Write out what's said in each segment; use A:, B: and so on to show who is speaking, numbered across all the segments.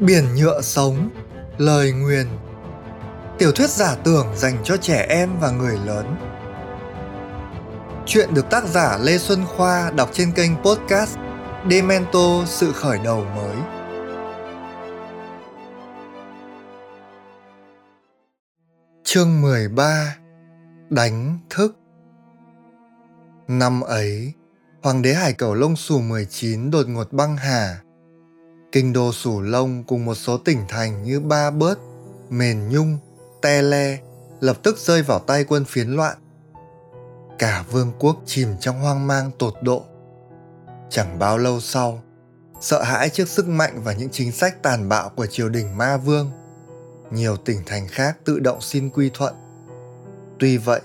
A: Biển nhựa sống, lời nguyền. Tiểu thuyết giả tưởng dành cho trẻ em và người lớn. Chuyện được tác giả Lê Xuân Khoa đọc trên kênh podcast Demento Sự Khởi Đầu Mới. Chương 13 Đánh thức. Năm ấy, Hoàng đế Hải Cẩu Lông Xù 19 đột ngột băng hà. Kinh đô Sủ Lông cùng một số tỉnh thành như Ba Bớt, Mền Nhung, Te Le lập tức rơi vào tay quân phiến loạn. Cả vương quốc chìm trong hoang mang tột độ. Chẳng bao lâu sau, sợ hãi trước sức mạnh và những chính sách tàn bạo của triều đình Ma Vương, nhiều tỉnh thành khác tự động xin quy thuận. Tuy vậy,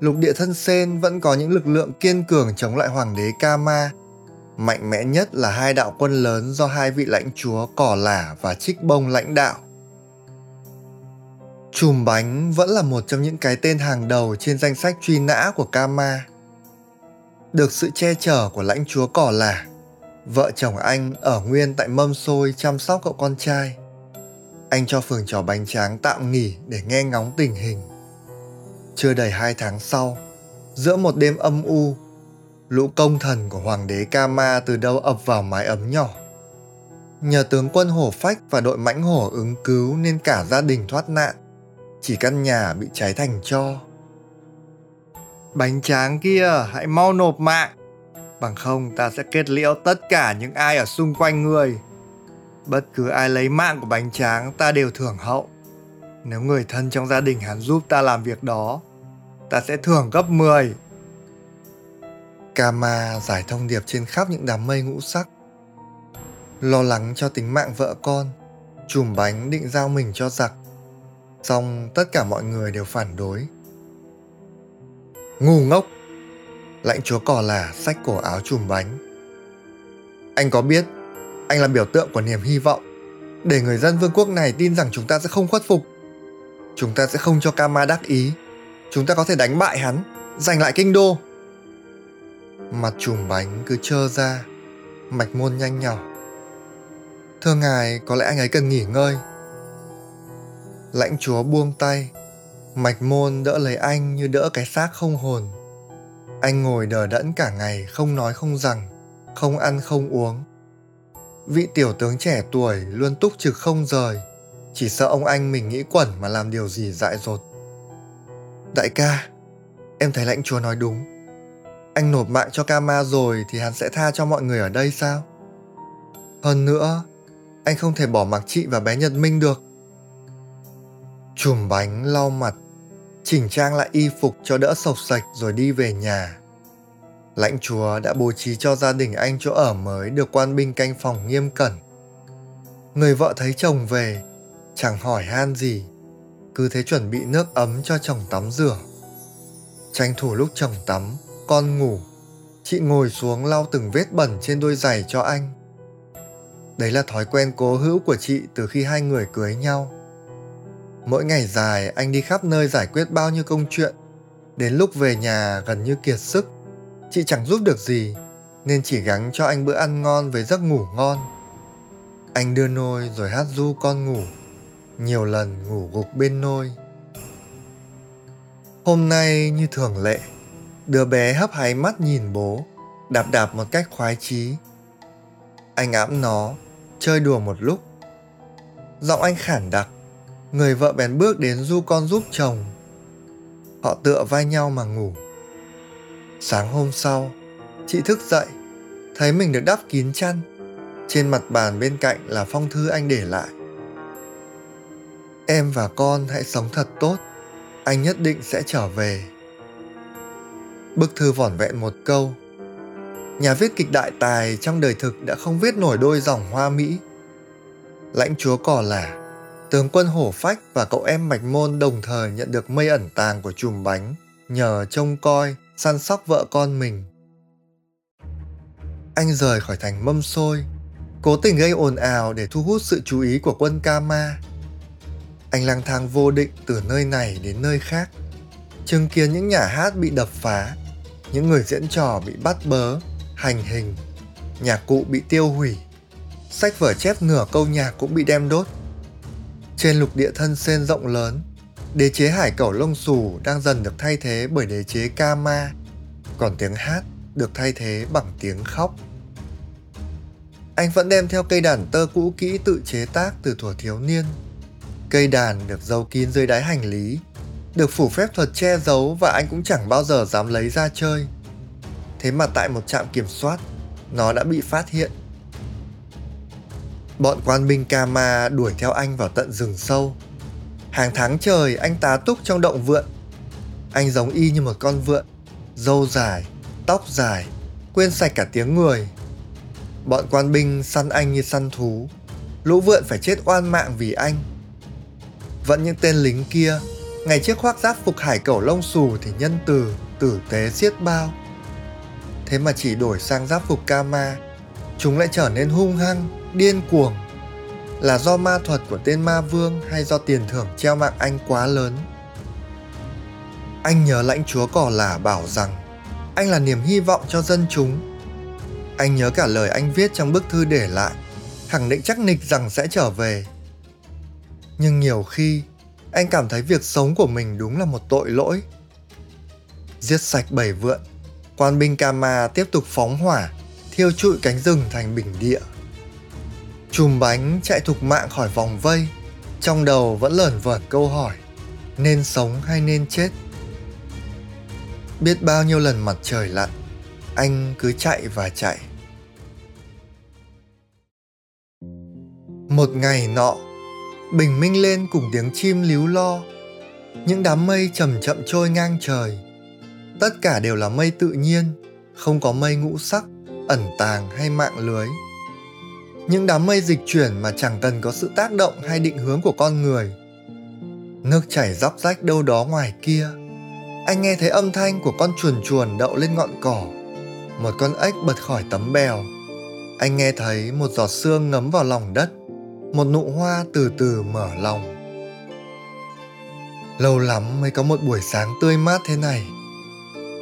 A: lục địa thân sen vẫn có những lực lượng kiên cường chống lại hoàng đế Kama mạnh mẽ nhất là hai đạo quân lớn do hai vị lãnh chúa Cỏ Lả và Trích Bông lãnh đạo. Chùm bánh vẫn là một trong những cái tên hàng đầu trên danh sách truy nã của Kama. Được sự che chở của lãnh chúa Cỏ Lả, vợ chồng anh ở nguyên tại mâm xôi chăm sóc cậu con trai. Anh cho phường trò bánh tráng tạm nghỉ để nghe ngóng tình hình. Chưa đầy hai tháng sau, giữa một đêm âm u lũ công thần của hoàng đế Kama từ đâu ập vào mái ấm nhỏ. Nhờ tướng quân hổ phách và đội mãnh hổ ứng cứu nên cả gia đình thoát nạn, chỉ căn nhà bị cháy thành cho. Bánh tráng kia, hãy mau nộp mạng, bằng không ta sẽ kết liễu tất cả những ai ở xung quanh người. Bất cứ ai lấy mạng của bánh tráng ta đều thưởng hậu. Nếu người thân trong gia đình hắn giúp ta làm việc đó, ta sẽ thưởng gấp 10 Kama giải thông điệp trên khắp những đám mây ngũ sắc. Lo lắng cho tính mạng vợ con, chùm bánh định giao mình cho giặc. Xong tất cả mọi người đều phản đối. Ngu ngốc! Lãnh chúa cỏ là sách cổ áo chùm bánh. Anh có biết anh là biểu tượng của niềm hy vọng để người dân vương quốc này tin rằng chúng ta sẽ không khuất phục. Chúng ta sẽ không cho Kama đắc ý. Chúng ta có thể đánh bại hắn, giành lại kinh đô mặt chùm bánh cứ trơ ra, mạch môn nhanh nhỏ. Thưa ngài, có lẽ anh ấy cần nghỉ ngơi. Lãnh chúa buông tay, mạch môn đỡ lấy anh như đỡ cái xác không hồn. Anh ngồi đờ đẫn cả ngày, không nói không rằng, không ăn không uống. Vị tiểu tướng trẻ tuổi luôn túc trực không rời, chỉ sợ ông anh mình nghĩ quẩn mà làm điều gì dại dột. Đại ca, em thấy lãnh chúa nói đúng anh nộp mạng cho Kama rồi thì hắn sẽ tha cho mọi người ở đây sao? Hơn nữa, anh không thể bỏ mặc chị và bé Nhật Minh được. Chùm bánh lau mặt, chỉnh trang lại y phục cho đỡ sộc sạch rồi đi về nhà. Lãnh chúa đã bố trí cho gia đình anh chỗ ở mới được quan binh canh phòng nghiêm cẩn. Người vợ thấy chồng về, chẳng hỏi han gì, cứ thế chuẩn bị nước ấm cho chồng tắm rửa. Tranh thủ lúc chồng tắm, con ngủ. Chị ngồi xuống lau từng vết bẩn trên đôi giày cho anh. Đấy là thói quen cố hữu của chị từ khi hai người cưới nhau. Mỗi ngày dài, anh đi khắp nơi giải quyết bao nhiêu công chuyện. Đến lúc về nhà gần như kiệt sức. Chị chẳng giúp được gì, nên chỉ gắng cho anh bữa ăn ngon với giấc ngủ ngon. Anh đưa nôi rồi hát du con ngủ. Nhiều lần ngủ gục bên nôi. Hôm nay như thường lệ Đứa bé hấp háy mắt nhìn bố, đạp đạp một cách khoái chí. Anh ẵm nó, chơi đùa một lúc. Giọng anh khản đặc, người vợ bèn bước đến du con giúp chồng. Họ tựa vai nhau mà ngủ. Sáng hôm sau, chị thức dậy, thấy mình được đắp kín chăn. Trên mặt bàn bên cạnh là phong thư anh để lại. Em và con hãy sống thật tốt, anh nhất định sẽ trở về. Bức thư vỏn vẹn một câu. Nhà viết kịch đại tài trong đời thực đã không viết nổi đôi dòng hoa mỹ. Lãnh chúa cỏ lả, tướng quân hổ phách và cậu em mạch môn đồng thời nhận được mây ẩn tàng của chùm bánh nhờ trông coi, săn sóc vợ con mình. Anh rời khỏi thành mâm xôi, cố tình gây ồn ào để thu hút sự chú ý của quân Kama. Anh lang thang vô định từ nơi này đến nơi khác, chứng kiến những nhà hát bị đập phá, những người diễn trò bị bắt bớ, hành hình, nhạc cụ bị tiêu hủy. sách vở chép nửa câu nhạc cũng bị đem đốt. Trên lục địa thân sen rộng lớn, đế chế hải cẩu lông xù đang dần được thay thế bởi đế chế ca ma còn tiếng hát được thay thế bằng tiếng khóc. Anh vẫn đem theo cây đàn tơ cũ kỹ tự chế tác từ thuở thiếu niên. Cây đàn được giấu kín dưới đáy hành lý, được phủ phép thuật che giấu và anh cũng chẳng bao giờ dám lấy ra chơi. Thế mà tại một trạm kiểm soát, nó đã bị phát hiện. Bọn quan binh Kama đuổi theo anh vào tận rừng sâu. Hàng tháng trời anh tá túc trong động vượn. Anh giống y như một con vượn, râu dài, tóc dài, quên sạch cả tiếng người. Bọn quan binh săn anh như săn thú, lũ vượn phải chết oan mạng vì anh. Vẫn những tên lính kia, ngày chiếc khoác giáp phục hải cẩu lông xù thì nhân từ, tử tế xiết bao. Thế mà chỉ đổi sang giáp phục Kama, chúng lại trở nên hung hăng, điên cuồng. Là do ma thuật của tên ma vương hay do tiền thưởng treo mạng anh quá lớn? Anh nhớ lãnh chúa cỏ lả bảo rằng anh là niềm hy vọng cho dân chúng. Anh nhớ cả lời anh viết trong bức thư để lại, khẳng định chắc nịch rằng sẽ trở về. Nhưng nhiều khi, anh cảm thấy việc sống của mình đúng là một tội lỗi. Giết sạch bảy vượn, quan binh Kama tiếp tục phóng hỏa, thiêu trụi cánh rừng thành bình địa. Chùm bánh chạy thục mạng khỏi vòng vây, trong đầu vẫn lởn vởn câu hỏi, nên sống hay nên chết? Biết bao nhiêu lần mặt trời lặn, anh cứ chạy và chạy. Một ngày nọ, bình minh lên cùng tiếng chim líu lo, những đám mây chậm chậm trôi ngang trời. Tất cả đều là mây tự nhiên, không có mây ngũ sắc, ẩn tàng hay mạng lưới. Những đám mây dịch chuyển mà chẳng cần có sự tác động hay định hướng của con người. Nước chảy róc rách đâu đó ngoài kia, anh nghe thấy âm thanh của con chuồn chuồn đậu lên ngọn cỏ một con ếch bật khỏi tấm bèo anh nghe thấy một giọt sương ngấm vào lòng đất một nụ hoa từ từ mở lòng. Lâu lắm mới có một buổi sáng tươi mát thế này.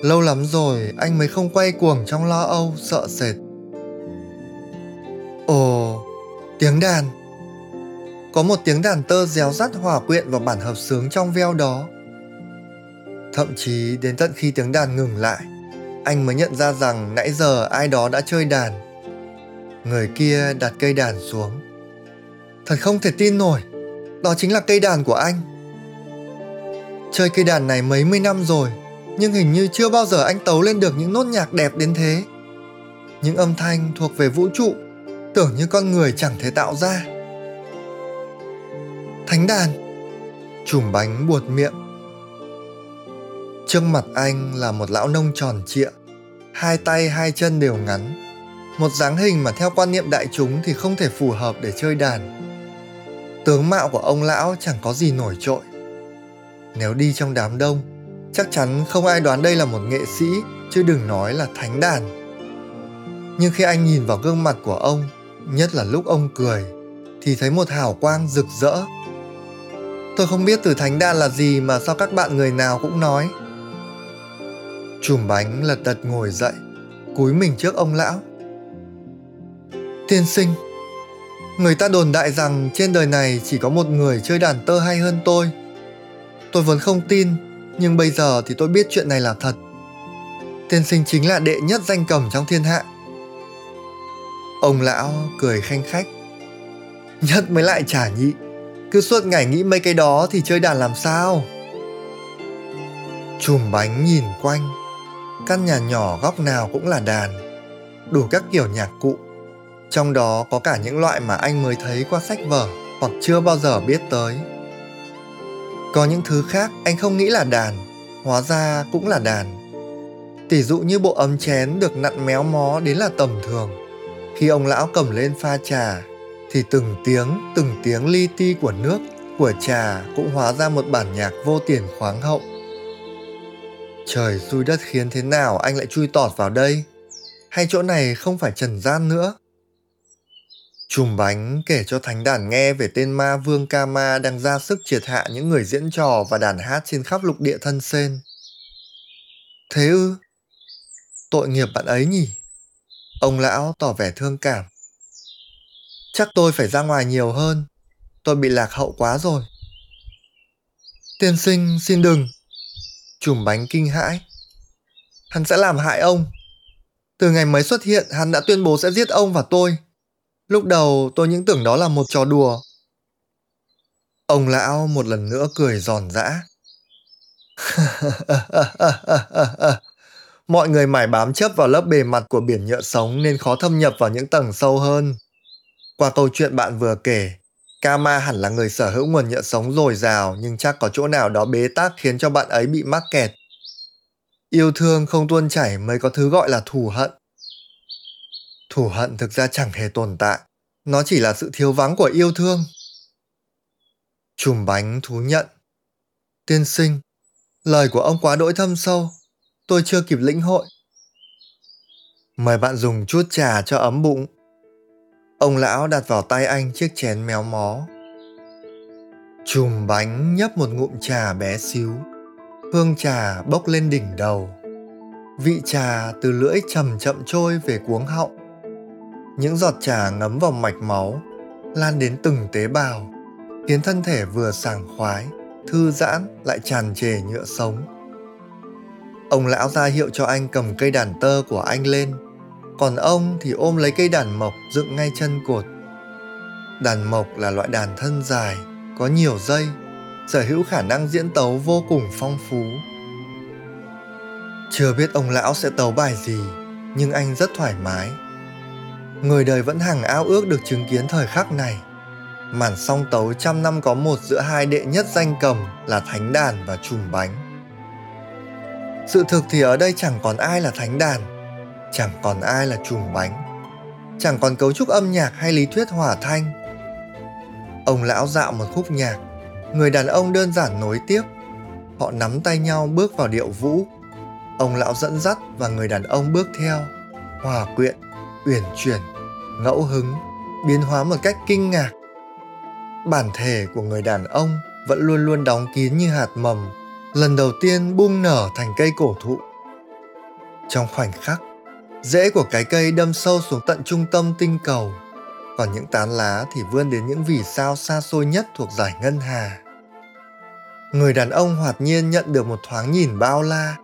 A: Lâu lắm rồi anh mới không quay cuồng trong lo âu sợ sệt. Ồ tiếng đàn. Có một tiếng đàn tơ réo rắt hòa quyện vào bản hợp sướng trong veo đó. Thậm chí đến tận khi tiếng đàn ngừng lại, anh mới nhận ra rằng nãy giờ ai đó đã chơi đàn. Người kia đặt cây đàn xuống. Thật không thể tin nổi, đó chính là cây đàn của anh. Chơi cây đàn này mấy mươi năm rồi, nhưng hình như chưa bao giờ anh tấu lên được những nốt nhạc đẹp đến thế. Những âm thanh thuộc về vũ trụ, tưởng như con người chẳng thể tạo ra. Thánh đàn, chùm bánh buột miệng Trước mặt anh là một lão nông tròn trịa, hai tay hai chân đều ngắn. Một dáng hình mà theo quan niệm đại chúng thì không thể phù hợp để chơi đàn. Tướng mạo của ông lão chẳng có gì nổi trội. Nếu đi trong đám đông, chắc chắn không ai đoán đây là một nghệ sĩ, chứ đừng nói là thánh đàn. Nhưng khi anh nhìn vào gương mặt của ông, nhất là lúc ông cười, thì thấy một hào quang rực rỡ. Tôi không biết từ thánh đàn là gì mà sao các bạn người nào cũng nói Chùm bánh lật đật ngồi dậy, cúi mình trước ông lão. Tiên sinh, người ta đồn đại rằng trên đời này chỉ có một người chơi đàn tơ hay hơn tôi. Tôi vẫn không tin, nhưng bây giờ thì tôi biết chuyện này là thật. Tiên sinh chính là đệ nhất danh cầm trong thiên hạ. Ông lão cười khanh khách. Nhất mới lại chả nhị, cứ suốt ngày nghĩ mấy cái đó thì chơi đàn làm sao? Chùm bánh nhìn quanh, căn nhà nhỏ góc nào cũng là đàn đủ các kiểu nhạc cụ trong đó có cả những loại mà anh mới thấy qua sách vở hoặc chưa bao giờ biết tới có những thứ khác anh không nghĩ là đàn, hóa ra cũng là đàn tỉ dụ như bộ ấm chén được nặn méo mó đến là tầm thường khi ông lão cầm lên pha trà, thì từng tiếng từng tiếng li ti của nước, của trà cũng hóa ra một bản nhạc vô tiền khoáng hậu Trời xui đất khiến thế nào anh lại chui tọt vào đây? Hay chỗ này không phải trần gian nữa? Chùm bánh kể cho thánh đàn nghe về tên ma vương Kama đang ra sức triệt hạ những người diễn trò và đàn hát trên khắp lục địa thân sen. Thế ư? Tội nghiệp bạn ấy nhỉ? Ông lão tỏ vẻ thương cảm. Chắc tôi phải ra ngoài nhiều hơn. Tôi bị lạc hậu quá rồi. Tiên sinh xin đừng. Chùm bánh kinh hãi. Hắn sẽ làm hại ông. Từ ngày mới xuất hiện, hắn đã tuyên bố sẽ giết ông và tôi. Lúc đầu tôi những tưởng đó là một trò đùa. Ông lão một lần nữa cười giòn giã. Mọi người mải bám chấp vào lớp bề mặt của biển nhựa sống nên khó thâm nhập vào những tầng sâu hơn. Qua câu chuyện bạn vừa kể, Kama hẳn là người sở hữu nguồn nhựa sống dồi dào nhưng chắc có chỗ nào đó bế tắc khiến cho bạn ấy bị mắc kẹt. Yêu thương không tuôn chảy mới có thứ gọi là thù hận. Thù hận thực ra chẳng hề tồn tại, nó chỉ là sự thiếu vắng của yêu thương. Chùm bánh thú nhận. Tiên sinh, lời của ông quá đỗi thâm sâu, tôi chưa kịp lĩnh hội. Mời bạn dùng chút trà cho ấm bụng. Ông lão đặt vào tay anh chiếc chén méo mó. Chùm bánh nhấp một ngụm trà bé xíu. Hương trà bốc lên đỉnh đầu. Vị trà từ lưỡi chậm chậm trôi về cuống họng. Những giọt trà ngấm vào mạch máu, lan đến từng tế bào, khiến thân thể vừa sảng khoái, thư giãn lại tràn trề nhựa sống. Ông lão ra hiệu cho anh cầm cây đàn tơ của anh lên còn ông thì ôm lấy cây đàn mộc dựng ngay chân cột. Đàn mộc là loại đàn thân dài, có nhiều dây, sở hữu khả năng diễn tấu vô cùng phong phú. Chưa biết ông lão sẽ tấu bài gì, nhưng anh rất thoải mái. Người đời vẫn hằng ao ước được chứng kiến thời khắc này. Màn song tấu trăm năm có một giữa hai đệ nhất danh cầm là thánh đàn và trùm bánh. Sự thực thì ở đây chẳng còn ai là thánh đàn, chẳng còn ai là trùm bánh, chẳng còn cấu trúc âm nhạc hay lý thuyết hòa thanh ông lão dạo một khúc nhạc, người đàn ông đơn giản nối tiếp, họ nắm tay nhau bước vào điệu vũ ông lão dẫn dắt và người đàn ông bước theo, hòa quyện uyển chuyển ngẫu hứng biến hóa một cách kinh ngạc. Bản thể của người đàn ông vẫn luôn luôn đóng kín như hạt mầm lần đầu tiên bung nở thành cây cổ thụ. Trong khoảnh khắc Rễ của cái cây đâm sâu xuống tận trung tâm tinh cầu, còn những tán lá thì vươn đến những vì sao xa xôi nhất thuộc giải ngân hà. Người đàn ông hoạt nhiên nhận được một thoáng nhìn bao la,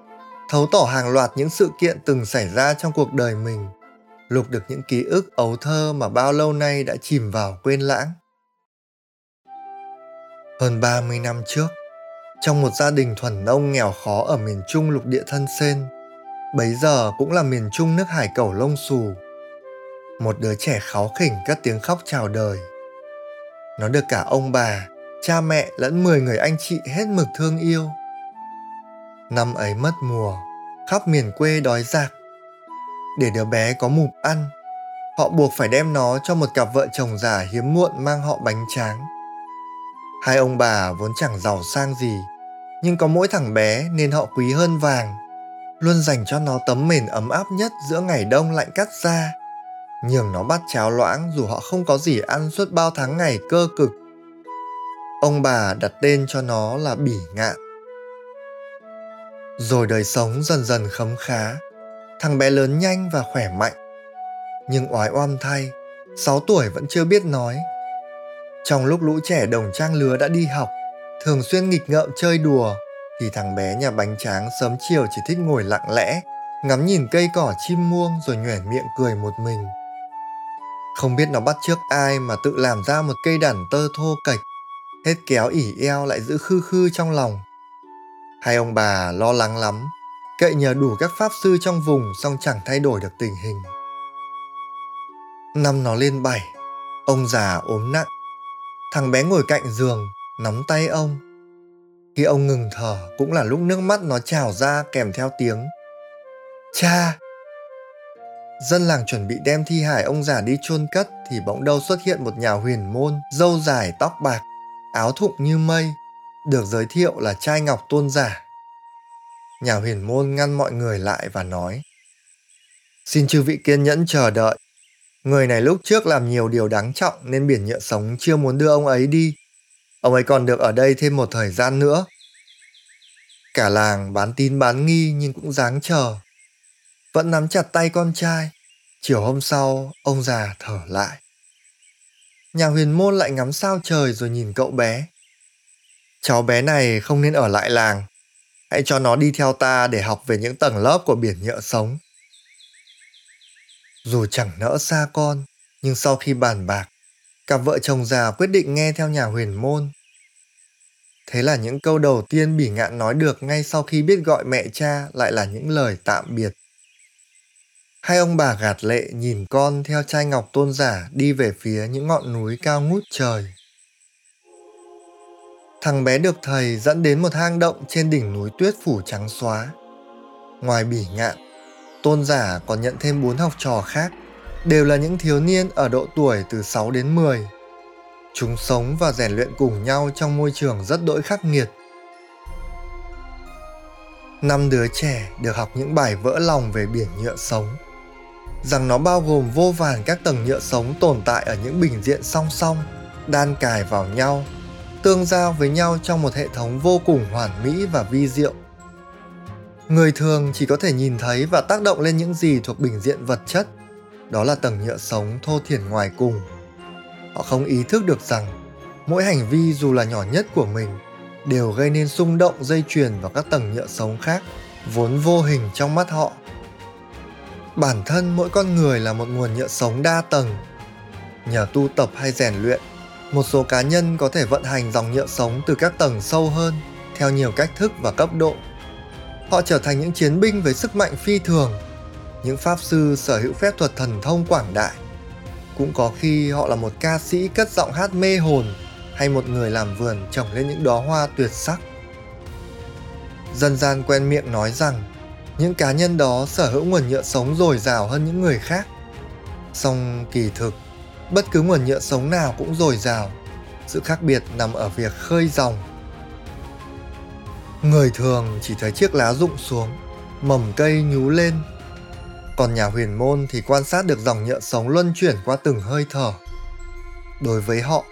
A: thấu tỏ hàng loạt những sự kiện từng xảy ra trong cuộc đời mình, lục được những ký ức ấu thơ mà bao lâu nay đã chìm vào quên lãng. Hơn 30 năm trước, trong một gia đình thuần nông nghèo khó ở miền trung lục địa thân sen, bấy giờ cũng là miền trung nước hải cẩu lông xù. Một đứa trẻ kháu khỉnh cất tiếng khóc chào đời. Nó được cả ông bà cha mẹ lẫn mười người anh chị hết mực thương yêu. Năm ấy mất mùa khắp miền quê đói giặc, để đứa bé có mụp ăn. Họ buộc phải đem nó cho một cặp vợ chồng già hiếm muộn mang họ bánh tráng. Hai ông bà vốn chẳng giàu sang gì, nhưng có mỗi thằng bé nên họ quý hơn vàng, luôn dành cho nó tấm mền ấm áp nhất giữa ngày đông lạnh cắt da. Nhường nó bát cháo loãng dù họ không có gì ăn suốt bao tháng ngày cơ cực. Ông bà đặt tên cho nó là bỉ ngạn. Rồi đời sống dần dần khấm khá thằng bé lớn nhanh và khỏe mạnh. Nhưng oái oăm thay 6 tuổi vẫn chưa biết nói. Trong lúc lũ trẻ đồng trang lứa đã đi học, thường xuyên nghịch ngợm chơi đùa, thì thằng bé nhà bánh tráng sớm chiều chỉ thích ngồi lặng lẽ, ngắm nhìn cây cỏ chim muông rồi nhoẻn miệng cười một mình. Không biết nó bắt trước ai mà tự làm ra một cây đàn tơ thô cạch, hết kéo ỉ eo lại giữ khư khư trong lòng. Hai ông bà lo lắng lắm cậy nhờ đủ các pháp sư trong vùng song chẳng thay đổi được tình hình. Năm nó lên bảy, ông già ốm nặng. Thằng bé ngồi cạnh giường nắm tay ông. Khi ông ngừng thở, cũng là lúc nước mắt nó trào ra kèm theo tiếng. Cha! Dân làng chuẩn bị đem thi hải ông già đi chôn cất thì bỗng đâu xuất hiện một nhà huyền môn, dâu dài tóc bạc, áo thụng như mây, được giới thiệu là trai ngọc tôn giả nhà huyền môn ngăn mọi người lại và nói xin chư vị kiên nhẫn chờ đợi người này lúc trước làm nhiều điều đáng trọng nên biển nhựa sống chưa muốn đưa ông ấy đi ông ấy còn được ở đây thêm một thời gian nữa. Cả làng bán tin bán nghi nhưng cũng dáng chờ. Vẫn nắm chặt tay con trai. Chiều hôm sau, ông già thở lại. nhà huyền môn lại ngắm sao trời rồi nhìn cậu bé. Cháu bé này không nên ở lại làng. Hãy cho nó đi theo ta để học về những tầng lớp của biển nhựa sống. Dù chẳng nỡ xa con, nhưng sau khi bàn bạc, cặp vợ chồng già quyết định nghe theo nhà huyền môn. Thế là những câu đầu tiên bỉ ngạn nói được ngay sau khi biết gọi mẹ cha lại là những lời tạm biệt. Hai ông bà gạt lệ nhìn con theo trai ngọc tôn giả đi về phía những ngọn núi cao ngút trời. Thằng bé được thầy dẫn đến một hang động trên đỉnh núi tuyết phủ trắng xóa. Ngoài bỉ ngạn, tôn giả còn nhận thêm bốn học trò khác, đều là những thiếu niên ở độ tuổi từ 6 đến 10. Chúng sống và rèn luyện cùng nhau trong môi trường rất đỗi khắc nghiệt. Năm đứa trẻ được học những bài vỡ lòng về biển nhựa sống rằng nó bao gồm vô vàn các tầng nhựa sống tồn tại ở những bình diện song song, đan cài vào nhau, tương giao với nhau trong một hệ thống vô cùng hoàn mỹ và vi diệu. Người thường chỉ có thể nhìn thấy và tác động lên những gì thuộc bình diện vật chất, đó là tầng nhựa sống thô thiển ngoài cùng. Họ không ý thức được rằng mỗi hành vi dù là nhỏ nhất của mình đều gây nên xung động dây chuyền vào các tầng nhựa sống khác vốn vô hình trong mắt họ bản thân mỗi con người là một nguồn nhựa sống đa tầng nhờ tu tập hay rèn luyện một số cá nhân có thể vận hành dòng nhựa sống từ các tầng sâu hơn, theo nhiều cách thức và cấp độ. Họ trở thành những chiến binh với sức mạnh phi thường, những pháp sư sở hữu phép thuật thần thông quảng đại. Cũng có khi họ là một ca sĩ cất giọng hát mê hồn hay một người làm vườn trồng lên những đóa hoa tuyệt sắc. Dân gian quen miệng nói rằng, những cá nhân đó sở hữu nguồn nhựa sống dồi dào hơn những người khác. Song kỳ thực bất cứ nguồn nhựa sống nào cũng dồi dào. Sự khác biệt nằm ở việc khơi dòng. Người thường chỉ thấy chiếc lá rụng xuống, mầm cây nhú lên. Còn nhà huyền môn thì quan sát được dòng nhựa sống luân chuyển qua từng hơi thở. Đối với họ,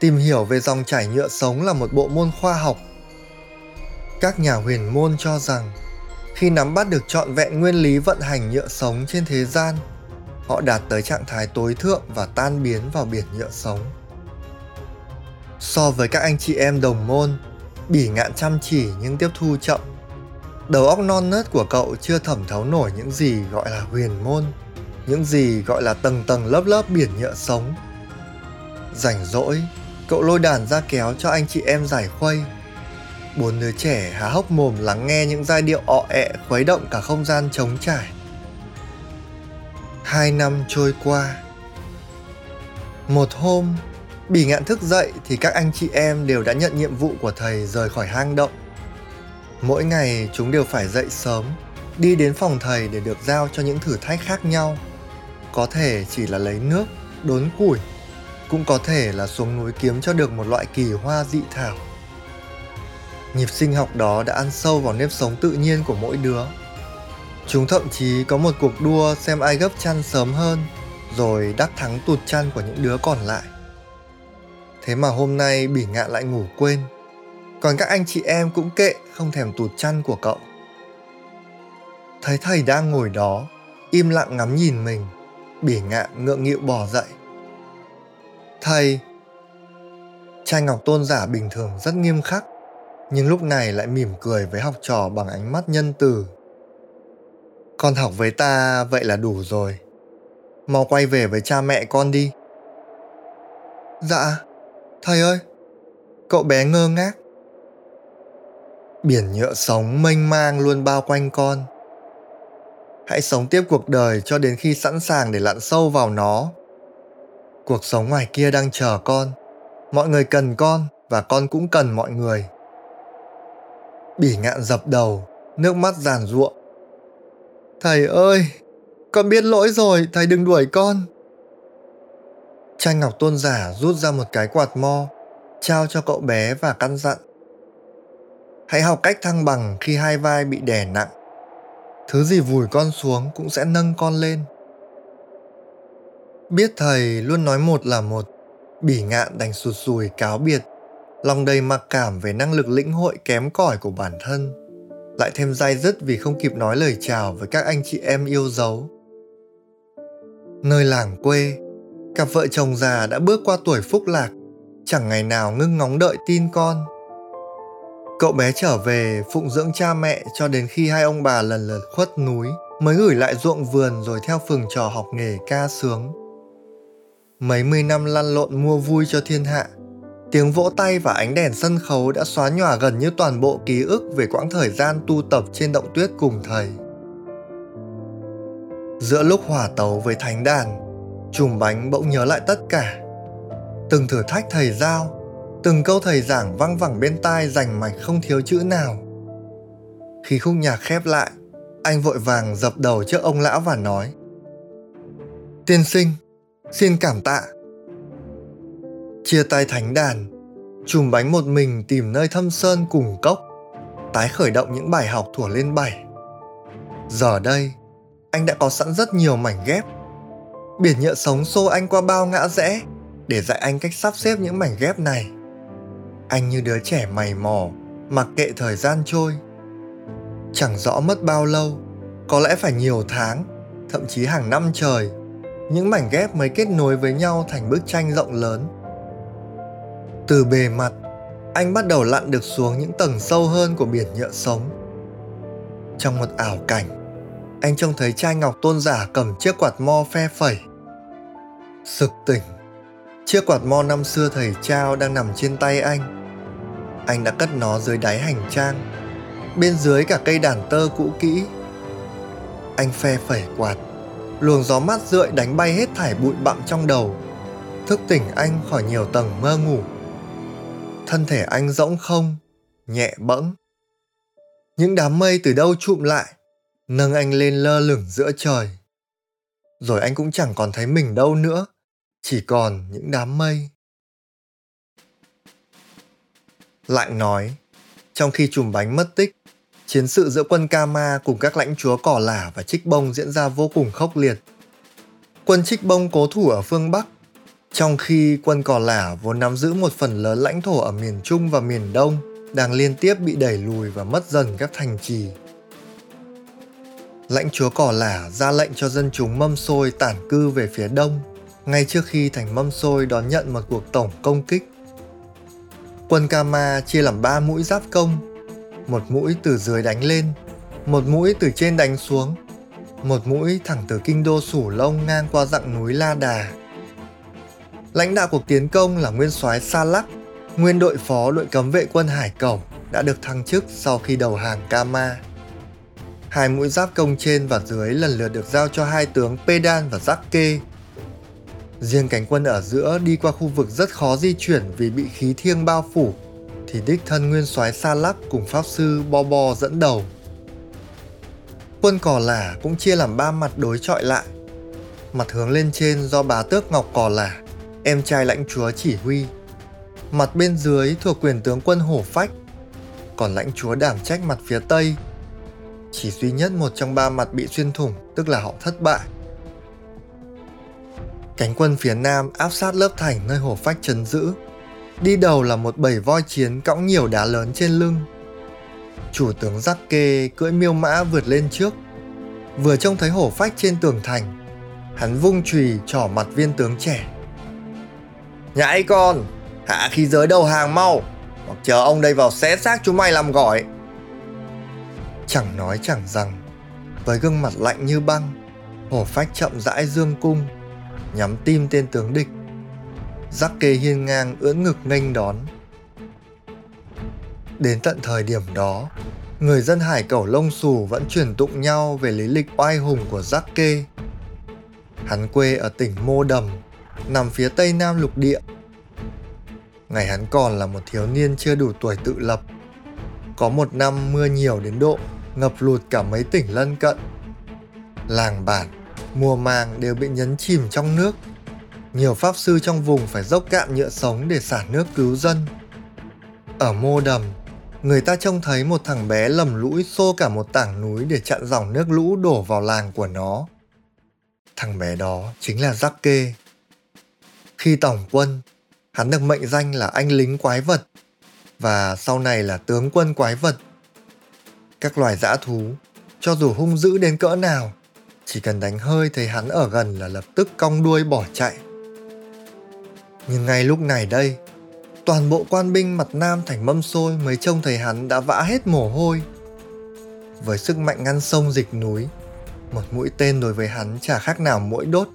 A: tìm hiểu về dòng chảy nhựa sống là một bộ môn khoa học. Các nhà huyền môn cho rằng, khi nắm bắt được trọn vẹn nguyên lý vận hành nhựa sống trên thế gian họ đạt tới trạng thái tối thượng và tan biến vào biển nhựa sống. So với các anh chị em đồng môn, bỉ ngạn chăm chỉ nhưng tiếp thu chậm. Đầu óc non nớt của cậu chưa thẩm thấu nổi những gì gọi là huyền môn, những gì gọi là tầng tầng lớp lớp biển nhựa sống. Rảnh rỗi, cậu lôi đàn ra kéo cho anh chị em giải khuây. Bốn đứa trẻ há hốc mồm lắng nghe những giai điệu ọ ẹ khuấy động cả không gian trống trải hai năm trôi qua. Một hôm, bỉ ngạn thức dậy thì các anh chị em đều đã nhận nhiệm vụ của thầy rời khỏi hang động. Mỗi ngày chúng đều phải dậy sớm, đi đến phòng thầy để được giao cho những thử thách khác nhau. Có thể chỉ là lấy nước, đốn củi, cũng có thể là xuống núi kiếm cho được một loại kỳ hoa dị thảo. Nhịp sinh học đó đã ăn sâu vào nếp sống tự nhiên của mỗi đứa chúng thậm chí có một cuộc đua xem ai gấp chăn sớm hơn, rồi đắc thắng tụt chăn của những đứa còn lại. Thế mà hôm nay bỉ ngạn lại ngủ quên. Còn các anh chị em cũng kệ không thèm tụt chăn của cậu. Thấy thầy đang ngồi đó, im lặng ngắm nhìn mình, bỉ ngạn ngượng nghịu bỏ dậy. Thầy, trai ngọc tôn giả bình thường rất nghiêm khắc, nhưng lúc này lại mỉm cười với học trò bằng ánh mắt nhân từ con học với ta, vậy là đủ rồi. Mau quay về với cha mẹ con đi. Dạ thầy ơi, cậu bé ngơ ngác. Biển nhựa sống mênh mang luôn bao quanh con. Hãy sống tiếp cuộc đời cho đến khi sẵn sàng để lặn sâu vào nó. Cuộc sống ngoài kia đang chờ con. Mọi người cần con và con cũng cần mọi người. Bỉ ngạn dập đầu, nước mắt giàn ruộng thầy ơi, con biết lỗi rồi, thầy đừng đuổi con. Trai ngọc tôn giả rút ra một cái quạt mo, trao cho cậu bé và căn dặn. Hãy học cách thăng bằng khi hai vai bị đè nặng. Thứ gì vùi con xuống cũng sẽ nâng con lên. Biết thầy luôn nói một là một, bỉ ngạn đành sụt sùi cáo biệt. Lòng đầy mặc cảm về năng lực lĩnh hội kém cỏi của bản thân lại thêm dai dứt vì không kịp nói lời chào với các anh chị em yêu dấu nơi làng quê Cặp vợ chồng già đã bước qua tuổi phúc lạc, chẳng ngày nào ngưng ngóng đợi tin con. Cậu bé trở về phụng dưỡng cha mẹ cho đến khi hai ông bà lần lượt khuất núi mới gửi lại ruộng vườn rồi theo phường trò học nghề ca sướng. Mấy mươi năm lăn lộn mua vui cho thiên hạ, tiếng vỗ tay và ánh đèn sân khấu đã xóa nhòa gần như toàn bộ ký ức về quãng thời gian tu tập trên động tuyết cùng thầy. Giữa lúc hòa tấu với thánh đàn, chùm bánh bỗng nhớ lại tất cả. Từng thử thách thầy giao, từng câu thầy giảng văng vẳng bên tai rành mạch không thiếu chữ nào. Khi khúc nhạc khép lại, anh vội vàng dập đầu trước ông lão và nói Tiên sinh, xin cảm tạ. Chia tay thánh đàn, chùm bánh một mình tìm nơi thâm sơn cùng cốc, tái khởi động những bài học thủa lên bảy. Giờ đây, anh đã có sẵn rất nhiều mảnh ghép. Biển nhựa sống xô anh qua bao ngã rẽ để dạy anh cách sắp xếp những mảnh ghép này. Anh như đứa trẻ mày mò, mặc kệ thời gian trôi. Chẳng rõ mất bao lâu, có lẽ phải nhiều tháng, thậm chí hàng năm trời, những mảnh ghép mới kết nối với nhau thành bức tranh rộng lớn. Từ bề mặt, anh bắt đầu lặn được xuống những tầng sâu hơn của biển nhựa sống. Trong một ảo cảnh, anh trông thấy trai ngọc tôn giả cầm chiếc quạt mo phe phẩy. Sực tỉnh, chiếc quạt mo năm xưa thầy trao đang nằm trên tay anh. Anh đã cất nó dưới đáy hành trang, bên dưới cả cây đàn tơ cũ kỹ. Anh phe phẩy quạt, luồng gió mát rượi đánh bay hết thải bụi bặm trong đầu, thức tỉnh anh khỏi nhiều tầng mơ ngủ. Thân thể anh rỗng không, nhẹ bẫng. Những đám mây từ đâu trụm lại, nâng anh lên lơ lửng giữa trời. Rồi anh cũng chẳng còn thấy mình đâu nữa, chỉ còn những đám mây. Lại nói, trong khi chùm bánh mất tích, chiến sự giữa quân Kama cùng các lãnh chúa cỏ lả và trích bông diễn ra vô cùng khốc liệt. Quân trích bông cố thủ ở phương Bắc, trong khi quân cỏ lả vốn nắm giữ một phần lớn lãnh thổ ở miền Trung và miền Đông đang liên tiếp bị đẩy lùi và mất dần các thành trì lãnh chúa cỏ lả ra lệnh cho dân chúng mâm xôi tản cư về phía đông, ngay trước khi thành mâm xôi đón nhận một cuộc tổng công kích. Quân Kama chia làm ba mũi giáp công, một mũi từ dưới đánh lên, một mũi từ trên đánh xuống, một mũi thẳng từ kinh đô Sủ Lông ngang qua dặng núi La Đà. Lãnh đạo cuộc tiến công là nguyên soái Sa Lắc, nguyên đội phó đội cấm vệ quân Hải Cẩu đã được thăng chức sau khi đầu hàng Kama. Hai mũi giáp công trên và dưới lần lượt được giao cho hai tướng Pedan và Zakke. Riêng cánh quân ở giữa đi qua khu vực rất khó di chuyển vì bị khí thiêng bao phủ, thì đích thân nguyên soái Sa Lắc cùng pháp sư Bo Bo dẫn đầu. Quân Cò Lả cũng chia làm ba mặt đối chọi lại. Mặt hướng lên trên do bá tước Ngọc Cò Lả, em trai lãnh chúa chỉ huy. Mặt bên dưới thuộc quyền tướng quân Hổ Phách, còn lãnh chúa đảm trách mặt phía tây chỉ duy nhất một trong ba mặt bị xuyên thủng, tức là họ thất bại. Cánh quân phía nam áp sát lớp thành nơi hổ phách trấn giữ. Đi đầu là một bầy voi chiến cõng nhiều đá lớn trên lưng. Chủ tướng Giác Kê cưỡi miêu mã vượt lên trước. Vừa trông thấy hổ phách trên tường thành, hắn vung chùy trỏ mặt viên tướng trẻ. Nhãi con, hạ khí giới đầu hàng mau, hoặc chờ ông đây vào xé xác chúng mày làm gỏi. Chẳng nói chẳng rằng, với gương mặt lạnh như băng, hổ phách chậm rãi dương cung, nhắm tim tên tướng địch. Giác kê hiên ngang ưỡn ngực nghênh đón. Đến tận thời điểm đó, người dân hải cẩu lông xù vẫn truyền tụng nhau về lý lịch oai hùng của Giác kê. Hắn quê ở tỉnh Mô Đầm, nằm phía tây nam lục địa. Ngày hắn còn là một thiếu niên chưa đủ tuổi tự lập. Có một năm mưa nhiều đến độ ngập lụt cả mấy tỉnh lân cận. Làng bản, mùa màng đều bị nhấn chìm trong nước. Nhiều pháp sư trong vùng phải dốc cạn nhựa sống để xả nước cứu dân. Ở mô đầm, người ta trông thấy một thằng bé lầm lũi xô cả một tảng núi để chặn dòng nước lũ đổ vào làng của nó. Thằng bé đó chính là Giác Kê. Khi tổng quân, hắn được mệnh danh là anh lính quái vật và sau này là tướng quân quái vật các loài dã thú, cho dù hung dữ đến cỡ nào, chỉ cần đánh hơi thấy hắn ở gần là lập tức cong đuôi bỏ chạy. Nhưng ngay lúc này đây, toàn bộ quan binh mặt nam thành mâm xôi mới trông thấy hắn đã vã hết mồ hôi. Với sức mạnh ngăn sông dịch núi, một mũi tên đối với hắn chả khác nào mũi đốt.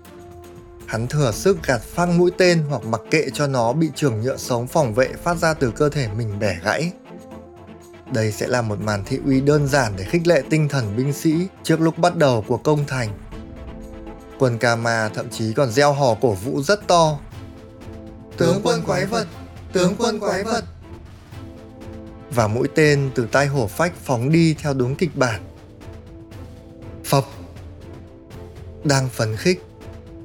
A: Hắn thừa sức gạt phăng mũi tên hoặc mặc kệ cho nó bị trường nhựa sống phòng vệ phát ra từ cơ thể mình bẻ gãy. Đây sẽ là một màn thị uy đơn giản để khích lệ tinh thần binh sĩ trước lúc bắt đầu của công thành. Quân Kama thậm chí còn gieo hò cổ vũ rất to. Tướng quân quái vật, tướng quân quái vật. Và mũi tên từ tay hổ phách phóng đi theo đúng kịch bản. Phập. Đang phấn khích,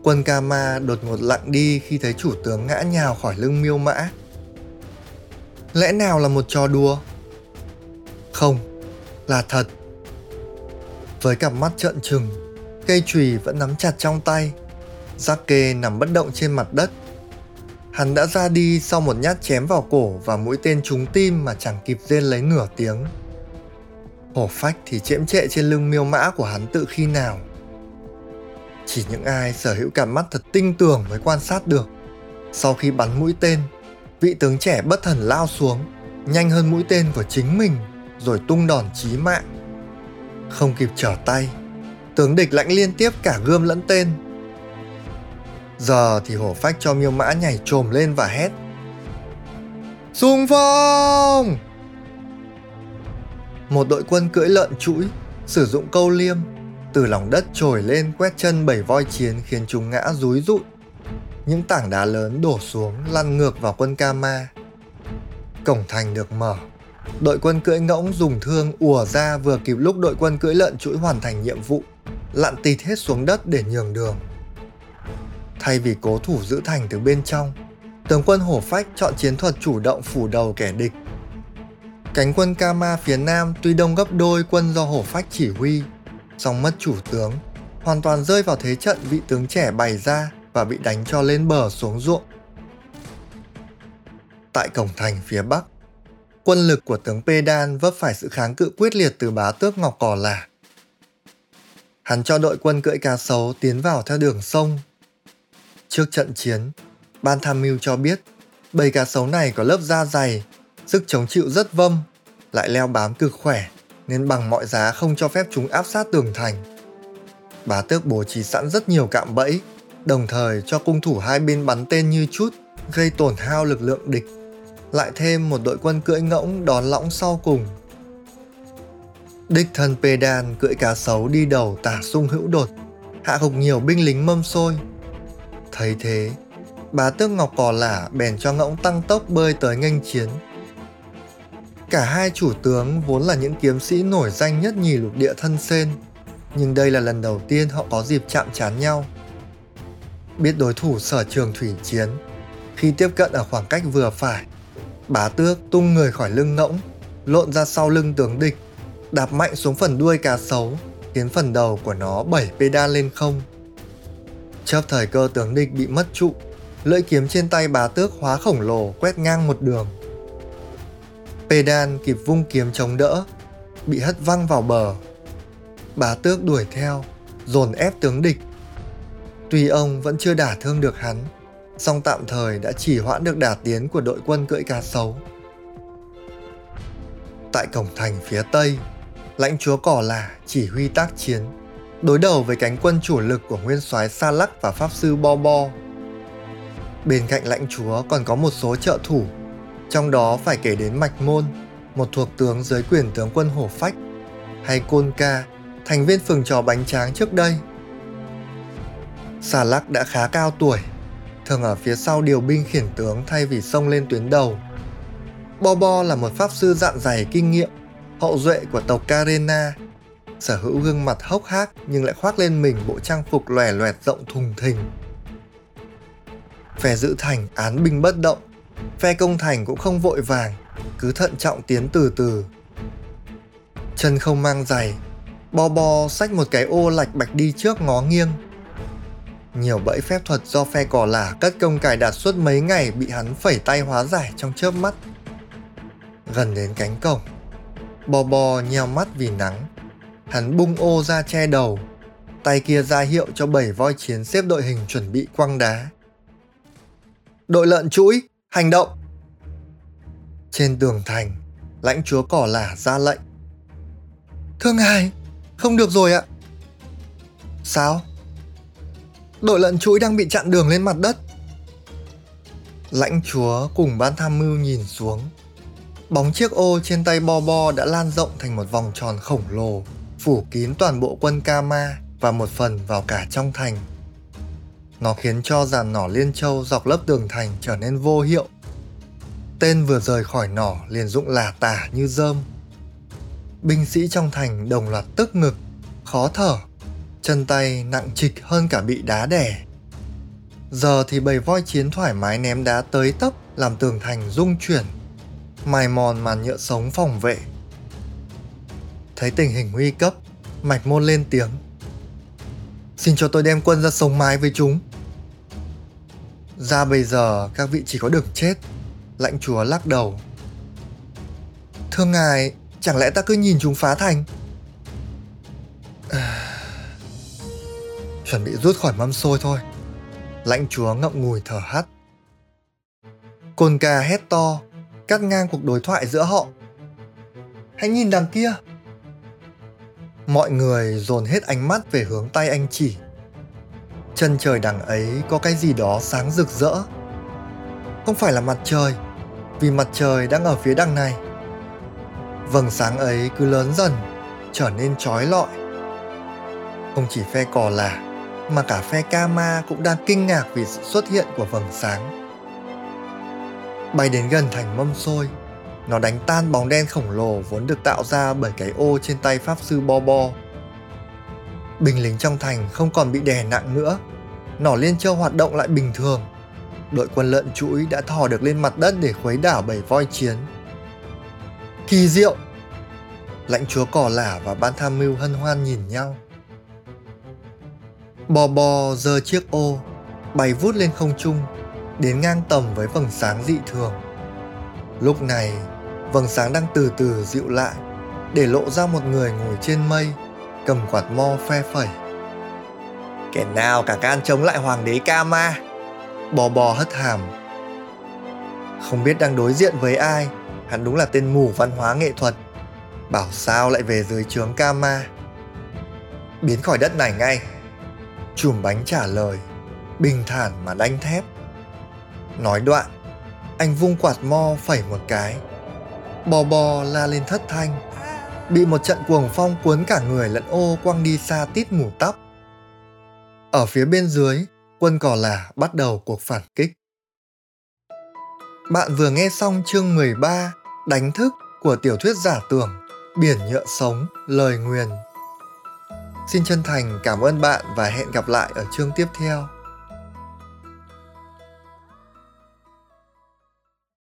A: quân Kama đột ngột lặng đi khi thấy chủ tướng ngã nhào khỏi lưng miêu mã. Lẽ nào là một trò đùa? Không, là thật. Với cặp mắt trợn trừng, cây chùy vẫn nắm chặt trong tay. Jacke nằm bất động trên mặt đất. Hắn đã ra đi sau một nhát chém vào cổ và mũi tên trúng tim mà chẳng kịp rên lấy nửa tiếng. Hổ phách thì chễm trệ trên lưng miêu mã của hắn tự khi nào. Chỉ những ai sở hữu cặp mắt thật tinh tường mới quan sát được. Sau khi bắn mũi tên, vị tướng trẻ bất thần lao xuống, nhanh hơn mũi tên của chính mình rồi tung đòn chí mạng. Không kịp trở tay, tướng địch lãnh liên tiếp cả gươm lẫn tên. Giờ thì hổ phách cho miêu mã nhảy trồm lên và hét. Xung phong! Một đội quân cưỡi lợn chuỗi, sử dụng câu liêm, từ lòng đất trồi lên quét chân bảy voi chiến khiến chúng ngã rúi rụi. Những tảng đá lớn đổ xuống lăn ngược vào quân Kama. Cổng thành được mở Đội quân cưỡi ngỗng dùng thương ùa ra vừa kịp lúc đội quân cưỡi lợn chuỗi hoàn thành nhiệm vụ, lặn tịt hết xuống đất để nhường đường. Thay vì cố thủ giữ thành từ bên trong, tướng quân hổ phách chọn chiến thuật chủ động phủ đầu kẻ địch. Cánh quân Kama phía nam tuy đông gấp đôi quân do hổ phách chỉ huy, song mất chủ tướng, hoàn toàn rơi vào thế trận vị tướng trẻ bày ra và bị đánh cho lên bờ xuống ruộng. Tại cổng thành phía bắc, quân lực của tướng Pedan vấp phải sự kháng cự quyết liệt từ bá tước Ngọc Cỏ Lả. Hắn cho đội quân cưỡi cá sấu tiến vào theo đường sông. Trước trận chiến, ban tham mưu cho biết bầy cá sấu này có lớp da dày, sức chống chịu rất vâm, lại leo bám cực khỏe nên bằng mọi giá không cho phép chúng áp sát tường thành. Bà tước bố trí sẵn rất nhiều cạm bẫy, đồng thời cho cung thủ hai bên bắn tên như chút, gây tổn hao lực lượng địch lại thêm một đội quân cưỡi ngỗng đón lõng sau cùng. Đích thân Pedan cưỡi cá sấu đi đầu tả sung hữu đột, hạ gục nhiều binh lính mâm xôi. Thấy thế, bà tước Ngọc Cò Lả bèn cho ngỗng tăng tốc bơi tới nghênh chiến. Cả hai chủ tướng vốn là những kiếm sĩ nổi danh nhất nhì lục địa thân sen, nhưng đây là lần đầu tiên họ có dịp chạm trán nhau. Biết đối thủ sở trường thủy chiến, khi tiếp cận ở khoảng cách vừa phải, Bá tước tung người khỏi lưng ngỗng, lộn ra sau lưng tướng địch, đạp mạnh xuống phần đuôi cá sấu, khiến phần đầu của nó bảy pedal lên không. Chớp thời cơ tướng địch bị mất trụ, lưỡi kiếm trên tay bá tước hóa khổng lồ quét ngang một đường. Pedan kịp vung kiếm chống đỡ, bị hất văng vào bờ. Bá tước đuổi theo, dồn ép tướng địch. Tuy ông vẫn chưa đả thương được hắn, song tạm thời đã chỉ hoãn được đả tiến của đội quân cưỡi cá sấu. Tại cổng thành phía tây, lãnh chúa Cỏ Lả chỉ huy tác chiến, đối đầu với cánh quân chủ lực của nguyên soái Sa Lắc và pháp sư Bo Bo. Bên cạnh lãnh chúa còn có một số trợ thủ, trong đó phải kể đến Mạch Môn, một thuộc tướng dưới quyền tướng quân Hổ Phách, hay Côn Ca, thành viên phường trò bánh tráng trước đây. xà Lắc đã khá cao tuổi thường ở phía sau điều binh khiển tướng thay vì xông lên tuyến đầu. Bo Bo là một pháp sư dạn dày kinh nghiệm, hậu duệ của tộc Karena, sở hữu gương mặt hốc hác nhưng lại khoác lên mình bộ trang phục lòe loẹt rộng thùng thình. Phe giữ thành án binh bất động, phe công thành cũng không vội vàng, cứ thận trọng tiến từ từ. Chân không mang giày, Bo Bo xách một cái ô lạch bạch đi trước ngó nghiêng, nhiều bẫy phép thuật do phe cỏ lả cất công cài đặt suốt mấy ngày bị hắn phẩy tay hóa giải trong chớp mắt. Gần đến cánh cổng, bò bò nheo mắt vì nắng. Hắn bung ô ra che đầu, tay kia ra hiệu cho bảy voi chiến xếp đội hình chuẩn bị quăng đá. Đội lợn chuỗi, hành động! Trên tường thành, lãnh chúa cỏ lả ra lệnh. Thưa ngài, không được rồi ạ. Sao? Đội lận chuỗi đang bị chặn đường lên mặt đất. Lãnh chúa cùng ban tham mưu nhìn xuống. Bóng chiếc ô trên tay Bo Bo đã lan rộng thành một vòng tròn khổng lồ, phủ kín toàn bộ quân Kama và một phần vào cả trong thành. Nó khiến cho dàn nỏ liên châu dọc lớp tường thành trở nên vô hiệu. Tên vừa rời khỏi nỏ liền rụng lả tả như rơm. Binh sĩ trong thành đồng loạt tức ngực, khó thở, chân tay nặng trịch hơn cả bị đá đẻ. Giờ thì bầy voi chiến thoải mái ném đá tới tấp làm tường thành rung chuyển, mài mòn màn nhựa sống phòng vệ. Thấy tình hình nguy cấp, Mạch Môn lên tiếng. Xin cho tôi đem quân ra sống mái với chúng. Ra bây giờ các vị chỉ có được chết. Lãnh chúa lắc đầu. Thưa ngài, chẳng lẽ ta cứ nhìn chúng phá thành? Chuẩn bị rút khỏi mâm xôi thôi. Lãnh chúa ngậm ngùi thở hắt. Côn ca hét to, cắt ngang cuộc đối thoại giữa họ. Hãy nhìn đằng kia. Mọi người dồn hết ánh mắt về hướng tay anh chỉ. Chân trời đằng ấy có cái gì đó sáng rực rỡ. Không phải là mặt trời, vì mặt trời đang ở phía đằng này. Vầng sáng ấy cứ lớn dần, trở nên trói lọi. Không chỉ phe cò là, mà cả phe Kama cũng đang kinh ngạc vì sự xuất hiện của vầng sáng. Bay đến gần thành mâm xôi, nó đánh tan bóng đen khổng lồ vốn được tạo ra bởi cái ô trên tay pháp sư Bo Bo. Binh lính trong thành không còn bị đè nặng nữa, nỏ liên châu hoạt động lại bình thường. Đội quân lợn chuỗi đã thò được lên mặt đất để khuấy đảo bầy voi chiến. Kỳ diệu! Lãnh chúa cỏ lả và ban tham mưu hân hoan nhìn nhau. Bò bò giơ chiếc ô, bay vút lên không trung, đến ngang tầm với vầng sáng dị thường. Lúc này, vầng sáng đang từ từ dịu lại, để lộ ra một người ngồi trên mây, cầm quạt mo phe phẩy. Kẻ nào cả can chống lại hoàng đế Kama? Bò bò hất hàm. Không biết đang đối diện với ai, hắn đúng là tên mù văn hóa nghệ thuật. Bảo sao lại về dưới trướng Kama? Biến khỏi đất này ngay, Chùm bánh trả lời, bình thản mà đanh thép. Nói đoạn, anh vung quạt mo phẩy một cái. Bò bò la lên thất thanh, bị một trận cuồng phong cuốn cả người lẫn ô quăng đi xa tít mù tóc. Ở phía bên dưới, quân cò là bắt đầu cuộc phản kích. Bạn vừa nghe xong chương 13 Đánh thức của tiểu thuyết giả tưởng Biển nhựa sống, lời nguyền Xin chân thành cảm ơn bạn và hẹn gặp lại ở chương tiếp theo.